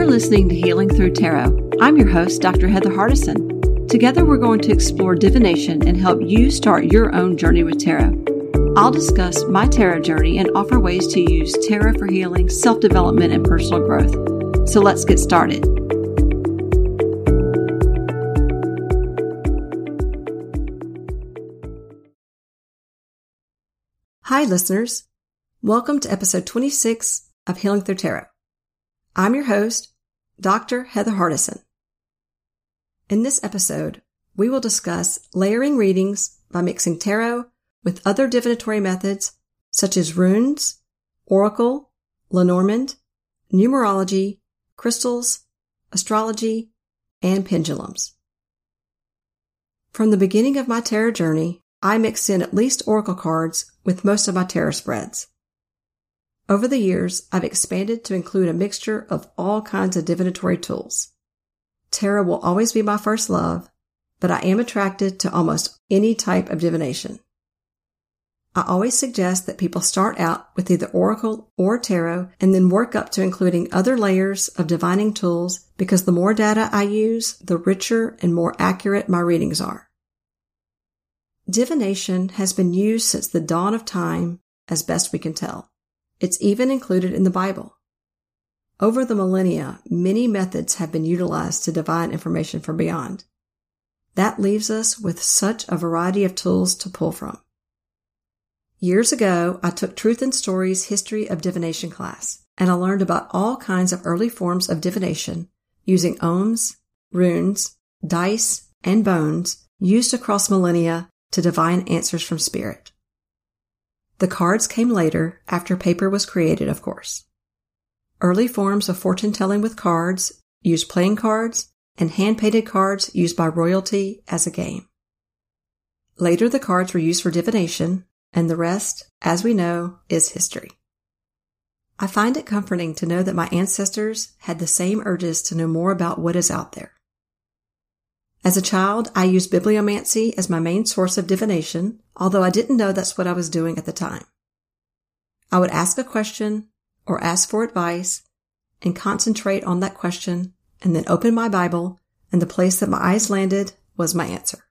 You're listening to Healing Through Tarot. I'm your host, Dr. Heather Hardison. Together, we're going to explore divination and help you start your own journey with tarot. I'll discuss my tarot journey and offer ways to use tarot for healing, self development, and personal growth. So let's get started. Hi, listeners. Welcome to episode 26 of Healing Through Tarot. I'm your host, Dr. Heather Hardison. In this episode, we will discuss layering readings by mixing tarot with other divinatory methods such as runes, oracle, Lenormand, numerology, crystals, astrology, and pendulums. From the beginning of my tarot journey, I mixed in at least oracle cards with most of my tarot spreads. Over the years, I've expanded to include a mixture of all kinds of divinatory tools. Tarot will always be my first love, but I am attracted to almost any type of divination. I always suggest that people start out with either Oracle or Tarot and then work up to including other layers of divining tools because the more data I use, the richer and more accurate my readings are. Divination has been used since the dawn of time as best we can tell. It's even included in the Bible. Over the millennia, many methods have been utilized to divine information from beyond. That leaves us with such a variety of tools to pull from. Years ago, I took Truth and Stories History of Divination class, and I learned about all kinds of early forms of divination using ohms, runes, dice, and bones used across millennia to divine answers from spirit. The cards came later, after paper was created, of course. Early forms of fortune telling with cards used playing cards and hand painted cards used by royalty as a game. Later, the cards were used for divination, and the rest, as we know, is history. I find it comforting to know that my ancestors had the same urges to know more about what is out there. As a child, I used bibliomancy as my main source of divination, although I didn't know that's what I was doing at the time. I would ask a question or ask for advice and concentrate on that question and then open my Bible and the place that my eyes landed was my answer.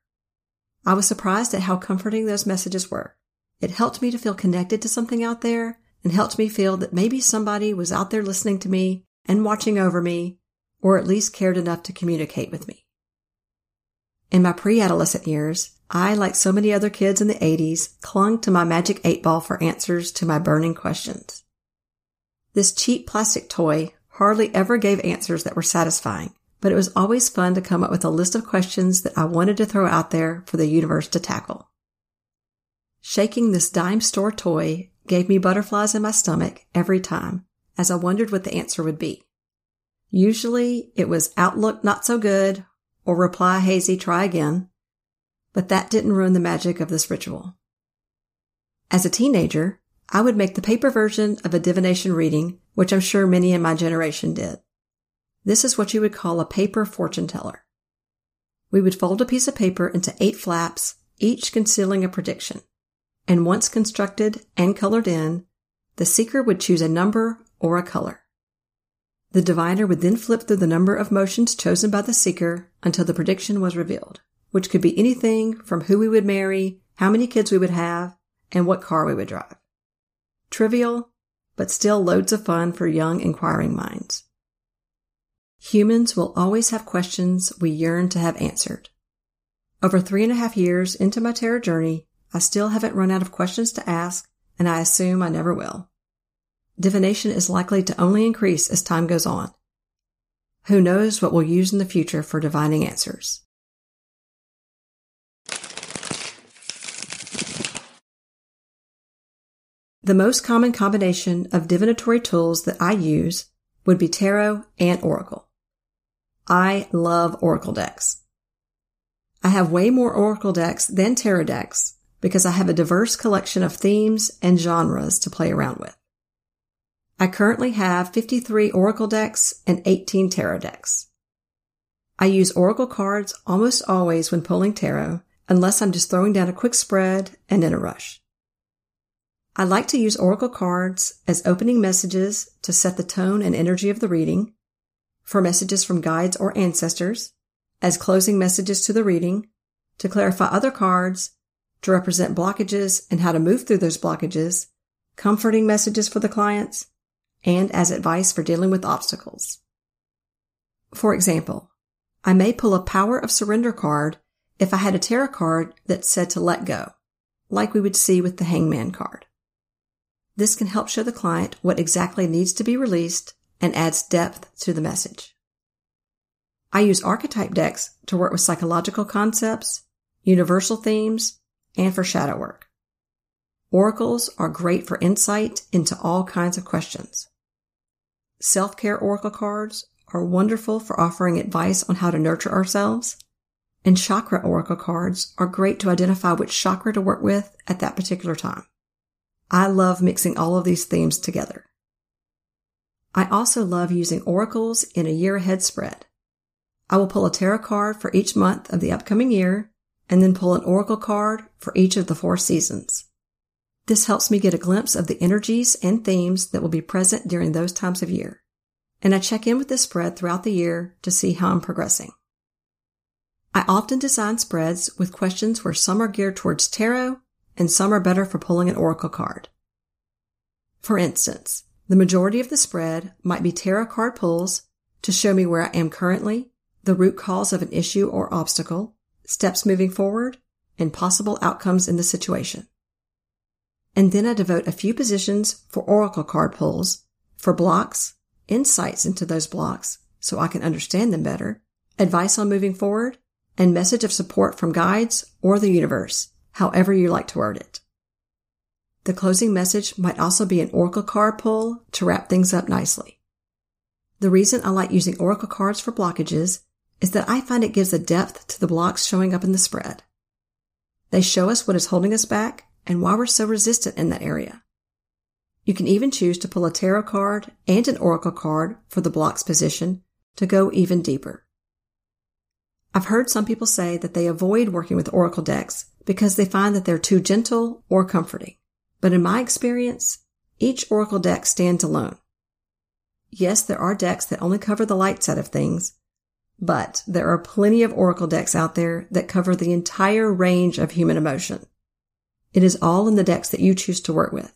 I was surprised at how comforting those messages were. It helped me to feel connected to something out there and helped me feel that maybe somebody was out there listening to me and watching over me or at least cared enough to communicate with me. In my pre-adolescent years, I, like so many other kids in the 80s, clung to my magic eight ball for answers to my burning questions. This cheap plastic toy hardly ever gave answers that were satisfying, but it was always fun to come up with a list of questions that I wanted to throw out there for the universe to tackle. Shaking this dime store toy gave me butterflies in my stomach every time as I wondered what the answer would be. Usually it was outlook not so good or reply hazy, try again. But that didn't ruin the magic of this ritual. As a teenager, I would make the paper version of a divination reading, which I'm sure many in my generation did. This is what you would call a paper fortune teller. We would fold a piece of paper into eight flaps, each concealing a prediction. And once constructed and colored in, the seeker would choose a number or a color. The divider would then flip through the number of motions chosen by the seeker until the prediction was revealed, which could be anything from who we would marry, how many kids we would have, and what car we would drive. Trivial, but still loads of fun for young inquiring minds. Humans will always have questions we yearn to have answered. Over three and a half years into my tarot journey, I still haven't run out of questions to ask, and I assume I never will divination is likely to only increase as time goes on. Who knows what we'll use in the future for divining answers? The most common combination of divinatory tools that I use would be tarot and oracle. I love oracle decks. I have way more oracle decks than tarot decks because I have a diverse collection of themes and genres to play around with. I currently have 53 Oracle decks and 18 Tarot decks. I use Oracle cards almost always when pulling tarot, unless I'm just throwing down a quick spread and in a rush. I like to use Oracle cards as opening messages to set the tone and energy of the reading, for messages from guides or ancestors, as closing messages to the reading, to clarify other cards, to represent blockages and how to move through those blockages, comforting messages for the clients, and as advice for dealing with obstacles. For example, I may pull a power of surrender card if I had a tarot card that said to let go, like we would see with the hangman card. This can help show the client what exactly needs to be released and adds depth to the message. I use archetype decks to work with psychological concepts, universal themes, and for shadow work. Oracles are great for insight into all kinds of questions. Self-care oracle cards are wonderful for offering advice on how to nurture ourselves, and chakra oracle cards are great to identify which chakra to work with at that particular time. I love mixing all of these themes together. I also love using oracles in a year ahead spread. I will pull a tarot card for each month of the upcoming year and then pull an oracle card for each of the four seasons. This helps me get a glimpse of the energies and themes that will be present during those times of year. And I check in with this spread throughout the year to see how I'm progressing. I often design spreads with questions where some are geared towards tarot and some are better for pulling an oracle card. For instance, the majority of the spread might be tarot card pulls to show me where I am currently, the root cause of an issue or obstacle, steps moving forward, and possible outcomes in the situation. And then I devote a few positions for oracle card pulls, for blocks, insights into those blocks so I can understand them better, advice on moving forward, and message of support from guides or the universe, however you like to word it. The closing message might also be an oracle card pull to wrap things up nicely. The reason I like using oracle cards for blockages is that I find it gives a depth to the blocks showing up in the spread. They show us what is holding us back and why we're so resistant in that area. You can even choose to pull a tarot card and an oracle card for the blocks position to go even deeper. I've heard some people say that they avoid working with oracle decks because they find that they're too gentle or comforting. But in my experience, each Oracle deck stands alone. Yes, there are decks that only cover the light side of things, but there are plenty of Oracle decks out there that cover the entire range of human emotion. It is all in the decks that you choose to work with.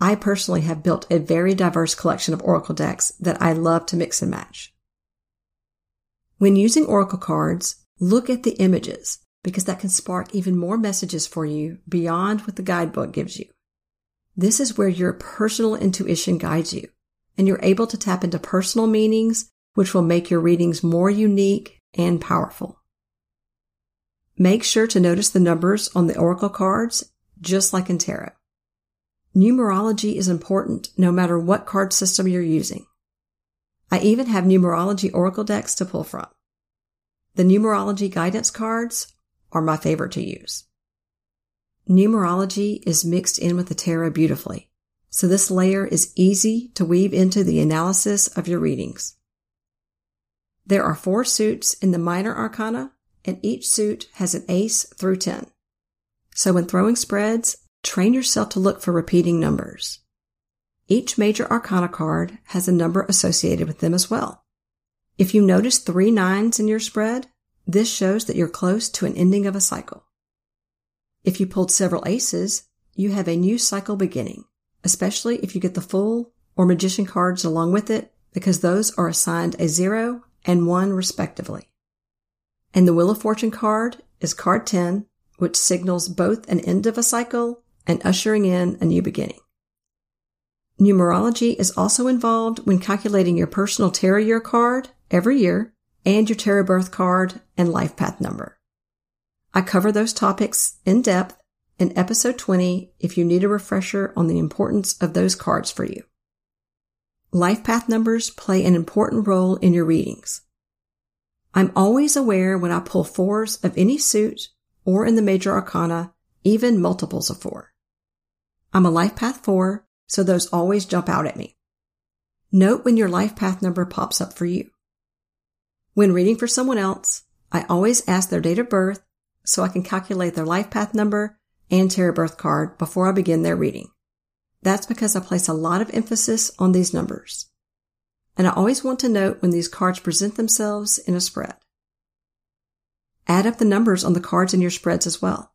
I personally have built a very diverse collection of Oracle decks that I love to mix and match. When using Oracle cards, look at the images because that can spark even more messages for you beyond what the guidebook gives you. This is where your personal intuition guides you, and you're able to tap into personal meanings, which will make your readings more unique and powerful. Make sure to notice the numbers on the oracle cards, just like in tarot. Numerology is important no matter what card system you're using. I even have numerology oracle decks to pull from. The numerology guidance cards are my favorite to use. Numerology is mixed in with the tarot beautifully, so this layer is easy to weave into the analysis of your readings. There are four suits in the minor arcana, and each suit has an ace through 10. So when throwing spreads, train yourself to look for repeating numbers. Each major arcana card has a number associated with them as well. If you notice three nines in your spread, this shows that you're close to an ending of a cycle. If you pulled several aces, you have a new cycle beginning, especially if you get the Fool or Magician cards along with it, because those are assigned a zero and one respectively. And the Wheel of Fortune card is card 10, which signals both an end of a cycle and ushering in a new beginning. Numerology is also involved when calculating your personal tarot year card every year and your tarot birth card and life path number. I cover those topics in depth in episode 20 if you need a refresher on the importance of those cards for you. Life path numbers play an important role in your readings. I'm always aware when I pull fours of any suit or in the major arcana, even multiples of four. I'm a life path four, so those always jump out at me. Note when your life path number pops up for you. When reading for someone else, I always ask their date of birth so I can calculate their life path number and tarot birth card before I begin their reading. That's because I place a lot of emphasis on these numbers. And I always want to note when these cards present themselves in a spread. Add up the numbers on the cards in your spreads as well.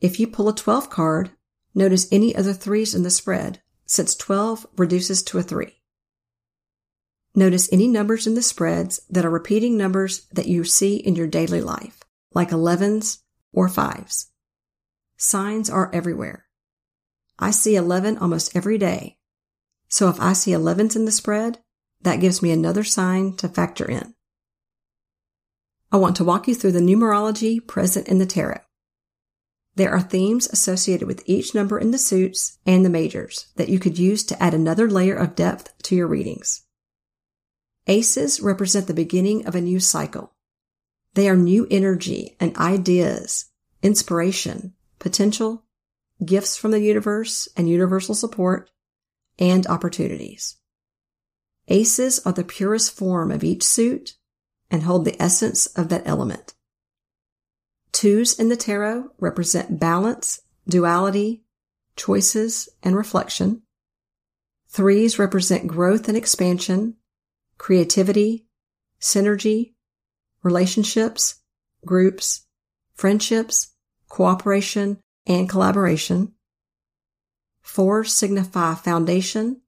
If you pull a 12 card, notice any other threes in the spread, since 12 reduces to a 3. Notice any numbers in the spreads that are repeating numbers that you see in your daily life, like 11s or 5s. Signs are everywhere. I see 11 almost every day. So if I see 11s in the spread, that gives me another sign to factor in. I want to walk you through the numerology present in the tarot. There are themes associated with each number in the suits and the majors that you could use to add another layer of depth to your readings. Aces represent the beginning of a new cycle. They are new energy and ideas, inspiration, potential, gifts from the universe and universal support, and opportunities. Aces are the purest form of each suit and hold the essence of that element. Twos in the tarot represent balance, duality, choices, and reflection. Threes represent growth and expansion, creativity, synergy, relationships, groups, friendships, cooperation, and collaboration. Fours signify foundation,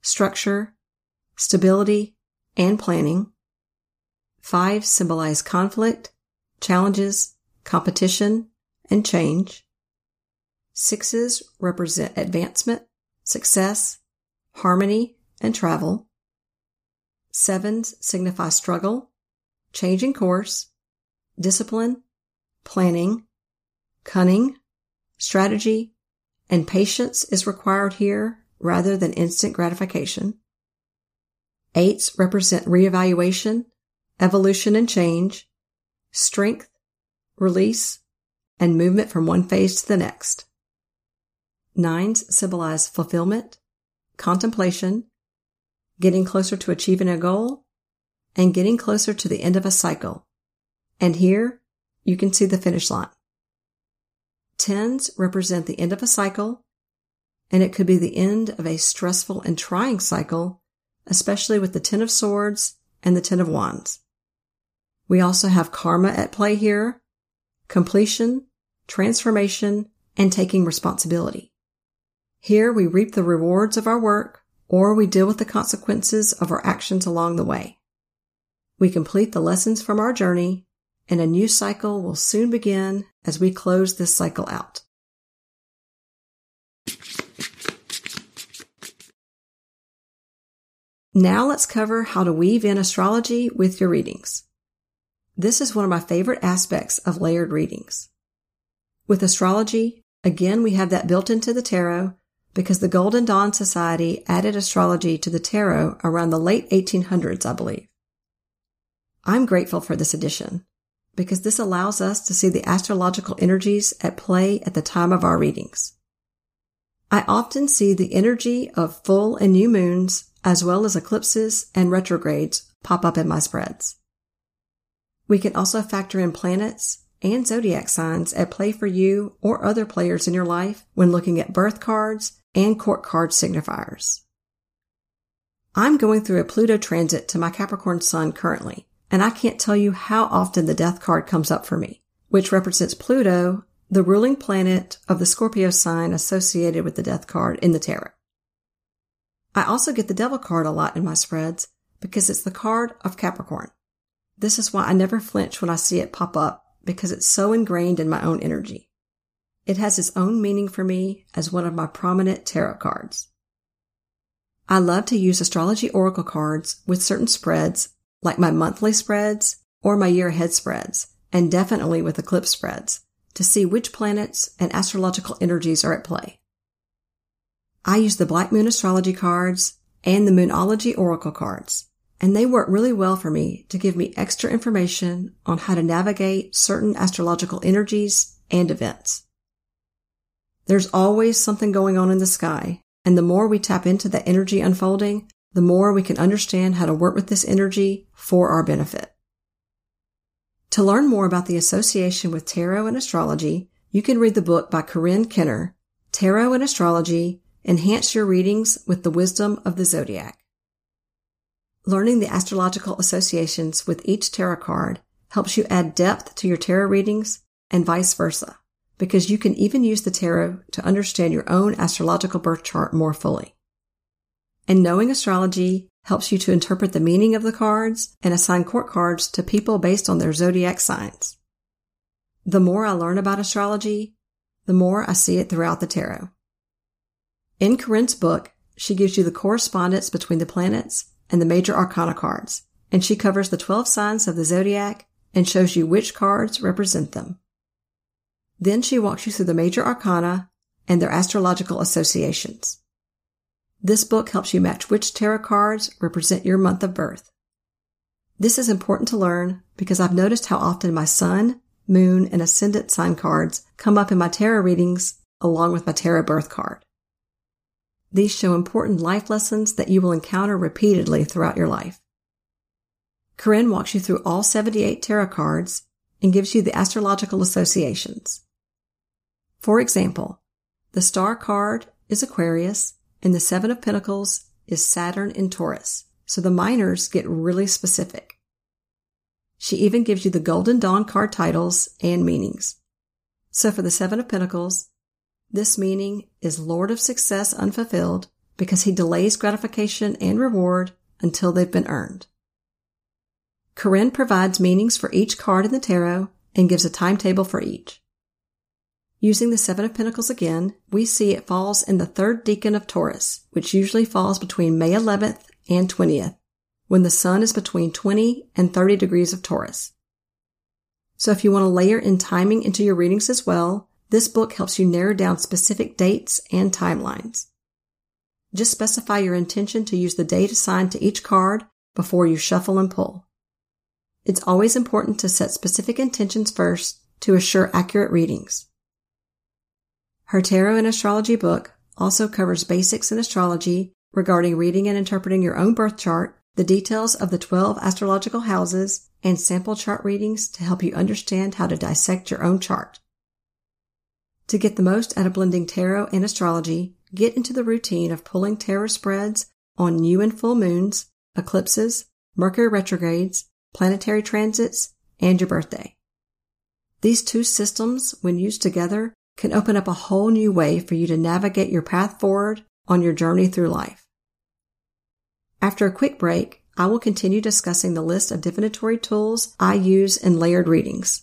structure, stability, and planning. Five symbolize conflict, challenges, competition, and change. Sixes represent advancement, success, harmony, and travel. Sevens signify struggle, changing course, discipline, planning, cunning, strategy, and patience is required here rather than instant gratification. Eights represent reevaluation, evolution and change, strength, release, and movement from one phase to the next. Nines symbolize fulfillment, contemplation, getting closer to achieving a goal, and getting closer to the end of a cycle. And here you can see the finish line. Tens represent the end of a cycle, and it could be the end of a stressful and trying cycle, especially with the Ten of Swords and the Ten of Wands. We also have karma at play here, completion, transformation, and taking responsibility. Here we reap the rewards of our work or we deal with the consequences of our actions along the way. We complete the lessons from our journey and a new cycle will soon begin as we close this cycle out. Now let's cover how to weave in astrology with your readings. This is one of my favorite aspects of layered readings. With astrology, again, we have that built into the tarot because the Golden Dawn Society added astrology to the tarot around the late 1800s, I believe. I'm grateful for this addition because this allows us to see the astrological energies at play at the time of our readings. I often see the energy of full and new moons as well as eclipses and retrogrades pop up in my spreads. We can also factor in planets and zodiac signs at play for you or other players in your life when looking at birth cards and court card signifiers. I'm going through a Pluto transit to my Capricorn sun currently, and I can't tell you how often the death card comes up for me, which represents Pluto, the ruling planet of the Scorpio sign associated with the death card in the tarot. I also get the devil card a lot in my spreads because it's the card of Capricorn. This is why I never flinch when I see it pop up because it's so ingrained in my own energy. It has its own meaning for me as one of my prominent tarot cards. I love to use astrology oracle cards with certain spreads, like my monthly spreads or my year ahead spreads, and definitely with eclipse spreads, to see which planets and astrological energies are at play. I use the Black Moon astrology cards and the Moonology oracle cards and they work really well for me to give me extra information on how to navigate certain astrological energies and events. There's always something going on in the sky, and the more we tap into that energy unfolding, the more we can understand how to work with this energy for our benefit. To learn more about the association with tarot and astrology, you can read the book by Corrine Kenner, Tarot and Astrology, Enhance Your Readings with the Wisdom of the Zodiac. Learning the astrological associations with each tarot card helps you add depth to your tarot readings and vice versa, because you can even use the tarot to understand your own astrological birth chart more fully. And knowing astrology helps you to interpret the meaning of the cards and assign court cards to people based on their zodiac signs. The more I learn about astrology, the more I see it throughout the tarot. In Corrine's book, she gives you the correspondence between the planets and the major arcana cards, and she covers the 12 signs of the zodiac and shows you which cards represent them. Then she walks you through the major arcana and their astrological associations. This book helps you match which tarot cards represent your month of birth. This is important to learn because I've noticed how often my sun, moon, and ascendant sign cards come up in my tarot readings along with my tarot birth card. These show important life lessons that you will encounter repeatedly throughout your life. Corrine walks you through all 78 tarot cards and gives you the astrological associations. For example, the star card is Aquarius and the Seven of Pentacles is Saturn in Taurus, so the minors get really specific. She even gives you the Golden Dawn card titles and meanings. So for the Seven of Pentacles, this meaning is Lord of Success Unfulfilled because he delays gratification and reward until they've been earned. Corrine provides meanings for each card in the tarot and gives a timetable for each. Using the Seven of Pentacles again, we see it falls in the third decan of Taurus, which usually falls between May 11th and 20th, when the sun is between 20 and 30 degrees of Taurus. So if you want to layer in timing into your readings as well, this book helps you narrow down specific dates and timelines. Just specify your intention to use the date assigned to each card before you shuffle and pull. It's always important to set specific intentions first to assure accurate readings. Her Tarot and Astrology book also covers basics in astrology regarding reading and interpreting your own birth chart, the details of the 12 astrological houses, and sample chart readings to help you understand how to dissect your own chart. To get the most out of blending tarot and astrology, get into the routine of pulling tarot spreads on new and full moons, eclipses, Mercury retrogrades, planetary transits, and your birthday. These two systems, when used together, can open up a whole new way for you to navigate your path forward on your journey through life. After a quick break, I will continue discussing the list of divinatory tools I use in layered readings.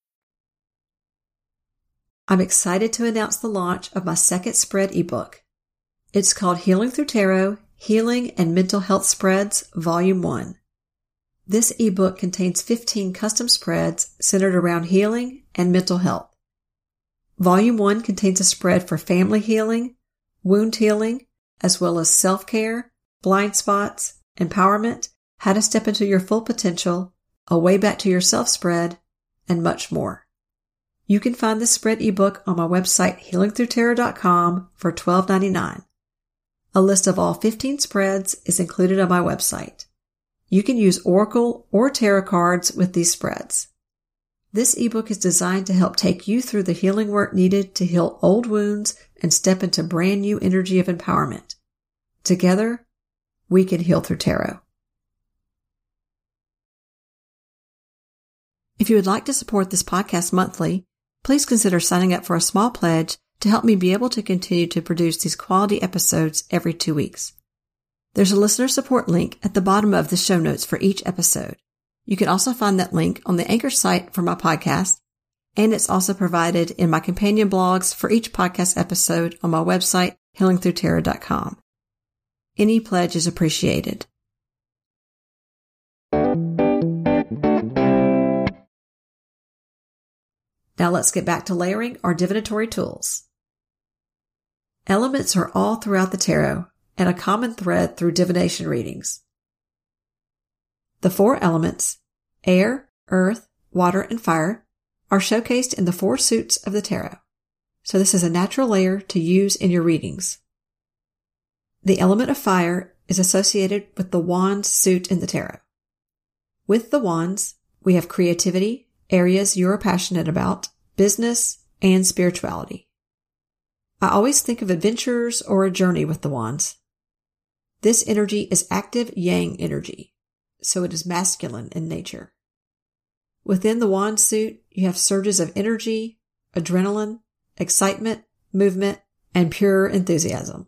I'm excited to announce the launch of my second spread ebook. It's called Healing Through Tarot, Healing and Mental Health Spreads, Volume 1. This ebook contains 15 custom spreads centered around healing and mental health. Volume 1 contains a spread for family healing, wound healing, as well as self-care, blind spots, empowerment, how to step into your full potential, a way back to yourself spread, and much more. You can find the spread ebook on my website healingthroughtarot.com for $12.99. A list of all 15 spreads is included on my website. You can use Oracle or Tarot cards with these spreads. This ebook is designed to help take you through the healing work needed to heal old wounds and step into brand new energy of empowerment. Together, we can heal through tarot. If you would like to support this podcast monthly, please consider signing up for a small pledge to help me be able to continue to produce these quality episodes every two weeks. There's a listener support link at the bottom of the show notes for each episode. You can also find that link on the Anchor site for my podcast, and it's also provided in my companion blogs for each podcast episode on my website, healingthroughtarot.com. Any pledge is appreciated. Now let's get back to layering our divinatory tools. Elements are all throughout the tarot and a common thread through divination readings. The four elements, air, earth, water, and fire, are showcased in the four suits of the tarot. So this is a natural layer to use in your readings. The element of fire is associated with the wand suit in the tarot. With the wands, we have creativity, areas you are passionate about, business, and spirituality. I always think of adventures or a journey with the wands. This energy is active yang energy, so it is masculine in nature. Within the wand suit, you have surges of energy, adrenaline, excitement, movement, and pure enthusiasm.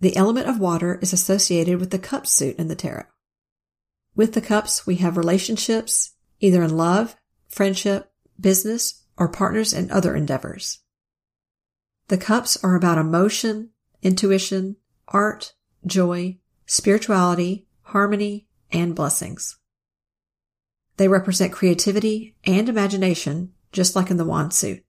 The element of water is associated with the cup suit in the tarot. With the cups, we have relationships, either in love, friendship, business, or partners in other endeavors. The cups are about emotion, intuition, art, joy, spirituality, harmony, and blessings. They represent creativity and imagination, just like in the wand suit.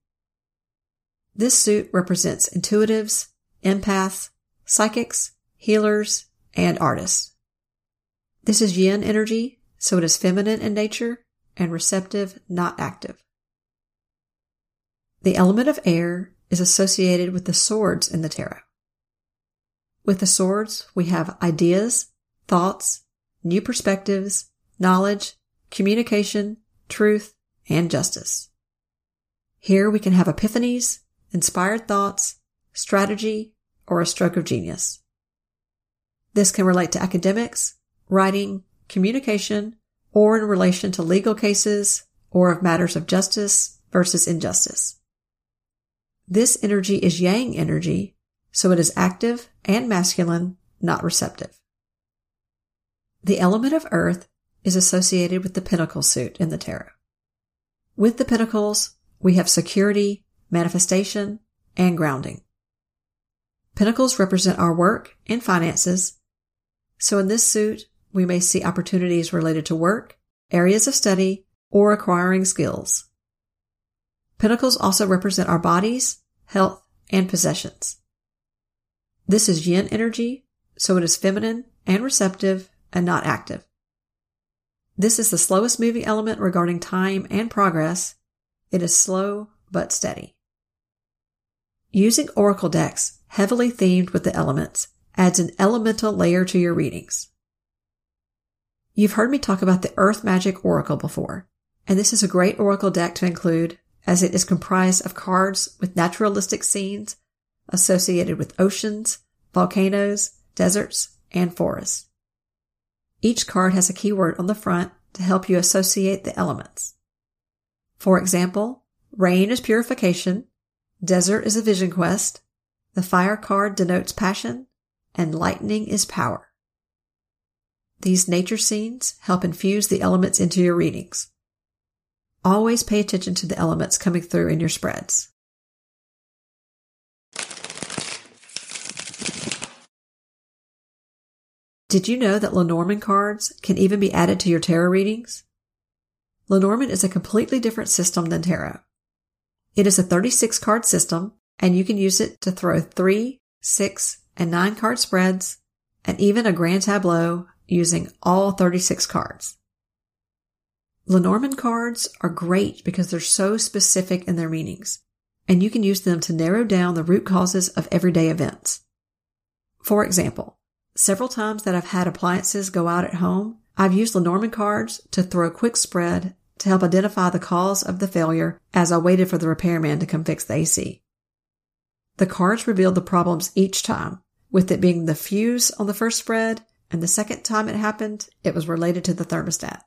This suit represents intuitives, empaths, psychics, healers, and artists. This is yin energy, so it is feminine in nature and receptive, not active. The element of air is associated with the swords in the tarot. With the swords, we have ideas, thoughts, new perspectives, knowledge, communication, truth, and justice. Here we can have epiphanies, inspired thoughts, strategy, or a stroke of genius. This can relate to academics, writing, communication, or in relation to legal cases or of matters of justice versus injustice. This energy is yang energy, so it is active and masculine, not receptive. The element of earth is associated with the pentacle suit in the tarot. With the pentacles, we have security, manifestation, and grounding. Pentacles represent our work and finances. So in this suit, we may see opportunities related to work, areas of study, or acquiring skills. Pentacles also represent our bodies, health, and possessions. This is yin energy, so it is feminine and receptive and not active. This is the slowest moving element regarding time and progress. It is slow but steady. Using oracle decks heavily themed with the elements adds an elemental layer to your readings. You've heard me talk about the Earth Magic Oracle before, and this is a great oracle deck to include as it is comprised of cards with naturalistic scenes associated with oceans, volcanoes, deserts, and forests. Each card has a keyword on the front to help you associate the elements. For example, rain is purification, desert is a vision quest, the fire card denotes passion, and lightning is power. These nature scenes help infuse the elements into your readings. Always pay attention to the elements coming through in your spreads. Did you know that Lenormand cards can even be added to your tarot readings? Lenormand is a completely different system than tarot. It is a 36 card system and you can use it to throw three, six, and nine card spreads and even a grand tableau using all 36 cards. Lenormand cards are great because they're so specific in their meanings, and you can use them to narrow down the root causes of everyday events. For example, several times that I've had appliances go out at home, I've used Lenormand cards to throw a quick spread to help identify the cause of the failure as I waited for the repairman to come fix the AC. The cards revealed the problems each time, with it being the fuse on the first spread and the second time it happened, it was related to the thermostat.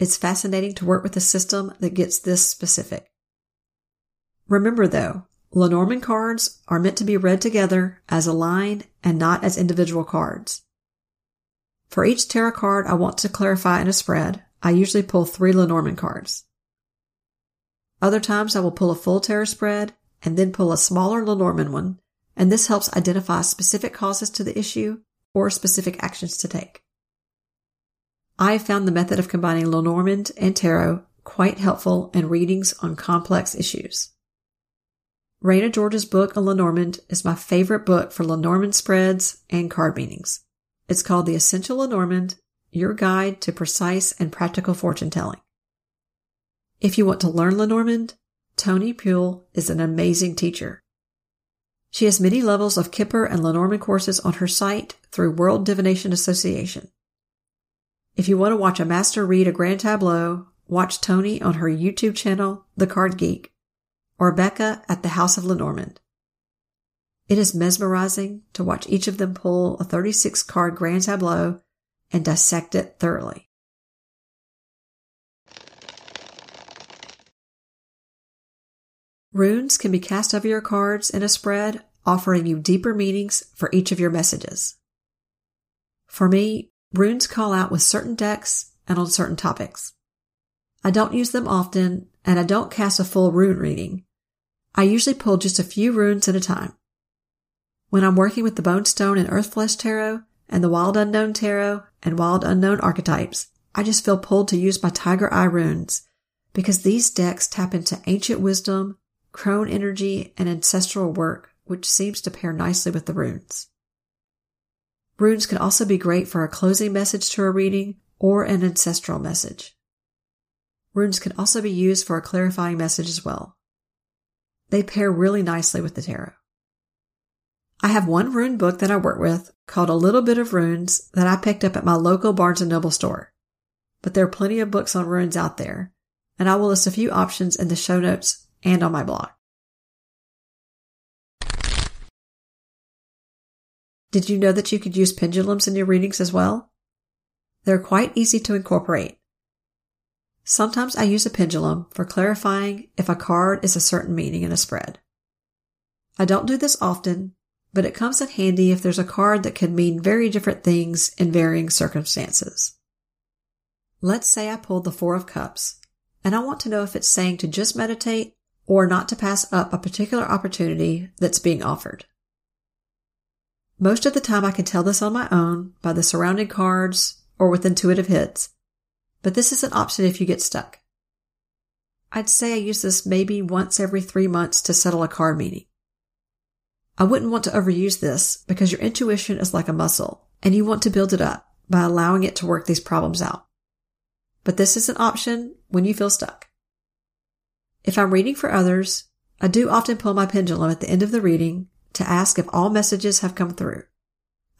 It's fascinating to work with a system that gets this specific. Remember though, Lenormand cards are meant to be read together as a line and not as individual cards. For each tarot card I want to clarify in a spread, I usually pull three Lenormand cards. Other times I will pull a full tarot spread and then pull a smaller Lenormand one, and this helps identify specific causes to the issue or specific actions to take. I have found the method of combining Lenormand and Tarot quite helpful in readings on complex issues. Rana George's book on Lenormand is my favorite book for Lenormand spreads and card meanings. It's called The Essential Lenormand, Your Guide to Precise and Practical Fortune Telling. If you want to learn Lenormand, Toni Poole is an amazing teacher. She has many levels of Kipper and Lenormand courses on her site through World Divination Association. If you want to watch a master read a grand tableau, watch Toni on her YouTube channel, The Card Geek, or Becca at the House of Lenormand. It is mesmerizing to watch each of them pull a 36 card grand tableau and dissect it thoroughly. Runes can be cast over your cards in a spread, offering you deeper meanings for each of your messages. For me, runes call out with certain decks and on certain topics. I don't use them often, and I don't cast a full rune reading. I usually pull just a few runes at a time. When I'm working with the Bone Stone and Earthflesh Tarot and the Wild Unknown Tarot and Wild Unknown archetypes, I just feel pulled to use my Tiger Eye runes because these decks tap into ancient wisdom, crone energy, and ancestral work, which seems to pair nicely with the runes. Runes can also be great for a closing message to a reading or an ancestral message. Runes can also be used for a clarifying message as well. They pair really nicely with the tarot. I have one rune book that I work with called A Little Bit of Runes that I picked up at my local Barnes & Noble store. But there are plenty of books on runes out there, and I will list a few options in the show notes and on my blog. Did you know that you could use pendulums in your readings as well? They're quite easy to incorporate. Sometimes I use a pendulum for clarifying if a card is a certain meaning in a spread. I don't do this often, but it comes in handy if there's a card that can mean very different things in varying circumstances. Let's say I pulled the Four of Cups, and I want to know if it's saying to just meditate or not to pass up a particular opportunity that's being offered. Most of the time I can tell this on my own by the surrounding cards or with intuitive hits, but this is an option if you get stuck. I'd say I use this maybe once every three months to settle a card meeting. I wouldn't want to overuse this because your intuition is like a muscle and you want to build it up by allowing it to work these problems out. But this is an option when you feel stuck. If I'm reading for others, I do often pull my pendulum at the end of the reading to ask if all messages have come through.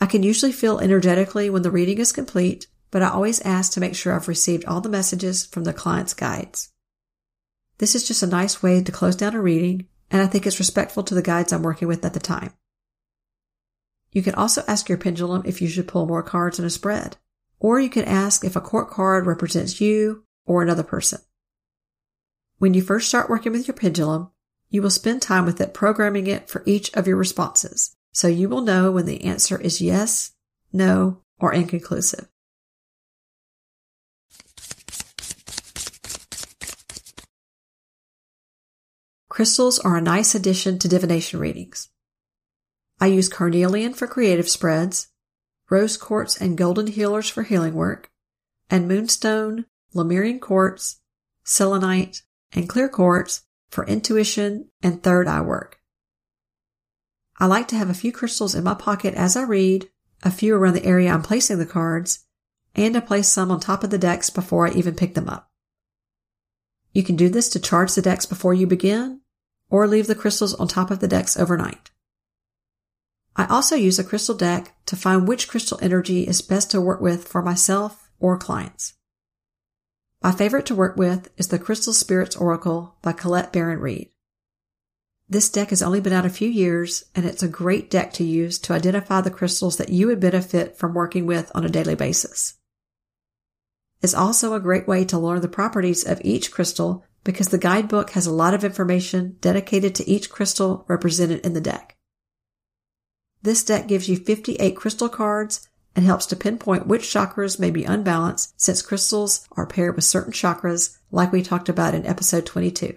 I can usually feel energetically when the reading is complete but I always ask to make sure I've received all the messages from the client's guides. This is just a nice way to close down a reading, and I think it's respectful to the guides I'm working with at the time. You can also ask your pendulum if you should pull more cards in a spread, or you can ask if a court card represents you or another person. When you first start working with your pendulum, you will spend time with it programming it for each of your responses, so you will know when the answer is yes, no, or inconclusive. Crystals are a nice addition to divination readings. I use carnelian for creative spreads, rose quartz and golden healers for healing work, and moonstone, Lemurian quartz, selenite, and clear quartz for intuition and third eye work. I like to have a few crystals in my pocket as I read, a few around the area I'm placing the cards, and I place some on top of the decks before I even pick them up. You can do this to charge the decks before you begin or leave the crystals on top of the decks overnight. I also use a crystal deck to find which crystal energy is best to work with for myself or clients. My favorite to work with is the Crystal Spirits Oracle by Colette Baron Reid. This deck has only been out a few years, and it's a great deck to use to identify the crystals that you would benefit from working with on a daily basis. It's also a great way to learn the properties of each crystal because the guidebook has a lot of information dedicated to each crystal represented in the deck. This deck gives you 58 crystal cards and helps to pinpoint which chakras may be unbalanced since crystals are paired with certain chakras like we talked about in episode 22.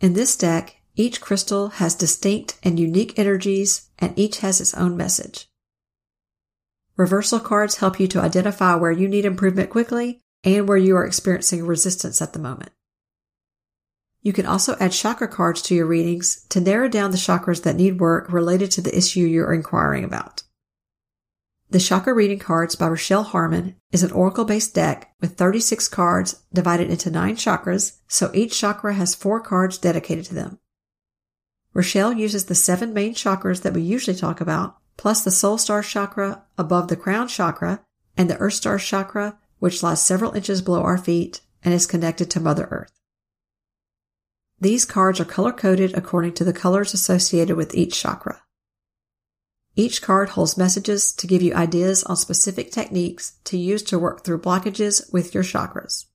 In this deck, each crystal has distinct and unique energies and each has its own message. Reversal cards help you to identify where you need improvement quickly and where you are experiencing resistance at the moment. You can also add chakra cards to your readings to narrow down the chakras that need work related to the issue you're inquiring about. The Chakra Reading Cards by Rochelle Harmon is an oracle based deck with 36 cards divided into 9 chakras, so each chakra has 4 cards dedicated to them. Rochelle uses the 7 main chakras that we usually talk about, plus the Soul Star chakra above the crown chakra and the Earth Star chakra, which lies several inches below our feet and is connected to Mother Earth. These cards are color coded according to the colors associated with each chakra. Each card holds messages to give you ideas on specific techniques to use to work through blockages with your chakras.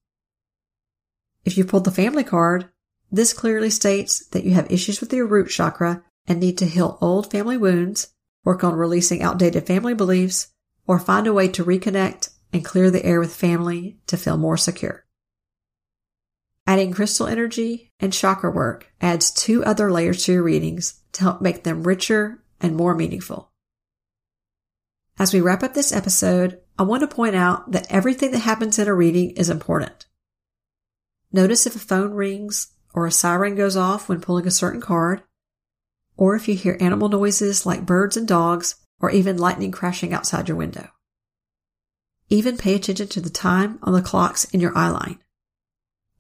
If you pulled the family card, this clearly states that you have issues with your root chakra and need to heal old family wounds, work on releasing outdated family beliefs, or find a way to reconnect and clear the air with family to feel more secure. Adding crystal energy and chakra work adds two other layers to your readings to help make them richer and more meaningful. As we wrap up this episode, I want to point out that everything that happens in a reading is important. Notice if a phone rings or a siren goes off when pulling a certain card, or if you hear animal noises like birds and dogs, or even lightning crashing outside your window. Even pay attention to the time on the clocks in your eyeline.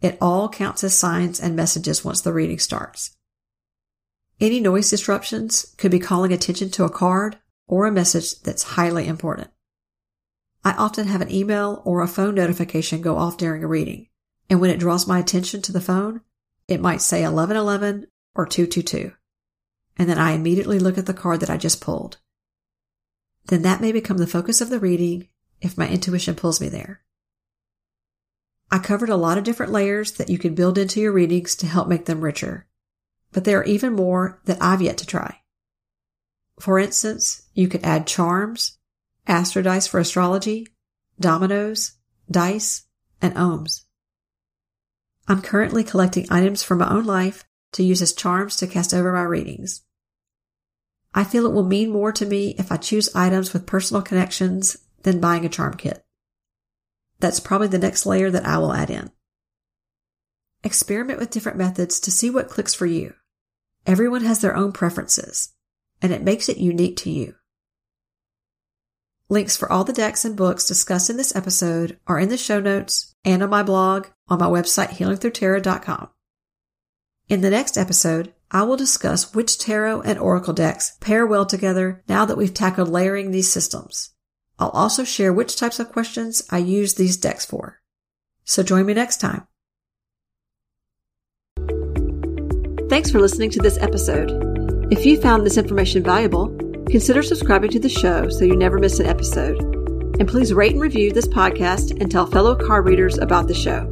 It all counts as signs and messages once the reading starts. Any noise disruptions could be calling attention to a card or a message that's highly important. I often have an email or a phone notification go off during a reading, and when it draws my attention to the phone, it might say 1111 or 222. And then I immediately look at the card that I just pulled. Then that may become the focus of the reading if my intuition pulls me there. I covered a lot of different layers that you can build into your readings to help make them richer, but there are even more that I've yet to try. For instance, you could add charms, astro dice for astrology, dominoes, dice, and oghams. I'm currently collecting items from my own life to use as charms to cast over my readings. I feel it will mean more to me if I choose items with personal connections than buying a charm kit. That's probably the next layer that I will add in. Experiment with different methods to see what clicks for you. Everyone has their own preferences, and it makes it unique to you. Links for all the decks and books discussed in this episode are in the show notes and on my blog on my website healingthroughtarot.com. In the next episode, I will discuss which tarot and oracle decks pair well together now that we've tackled layering these systems. I'll also share which types of questions I use these decks for. So join me next time. Thanks for listening to this episode. If you found this information valuable, consider subscribing to the show so you never miss an episode. And please rate and review this podcast and tell fellow card readers about the show.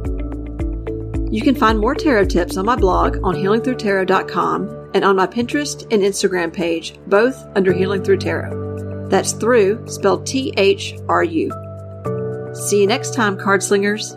You can find more tarot tips on my blog on healingthroughtarot.com and on my Pinterest and Instagram page, both under Healing Through Tarot. That's through, spelled T H R U. See you next time, card slingers.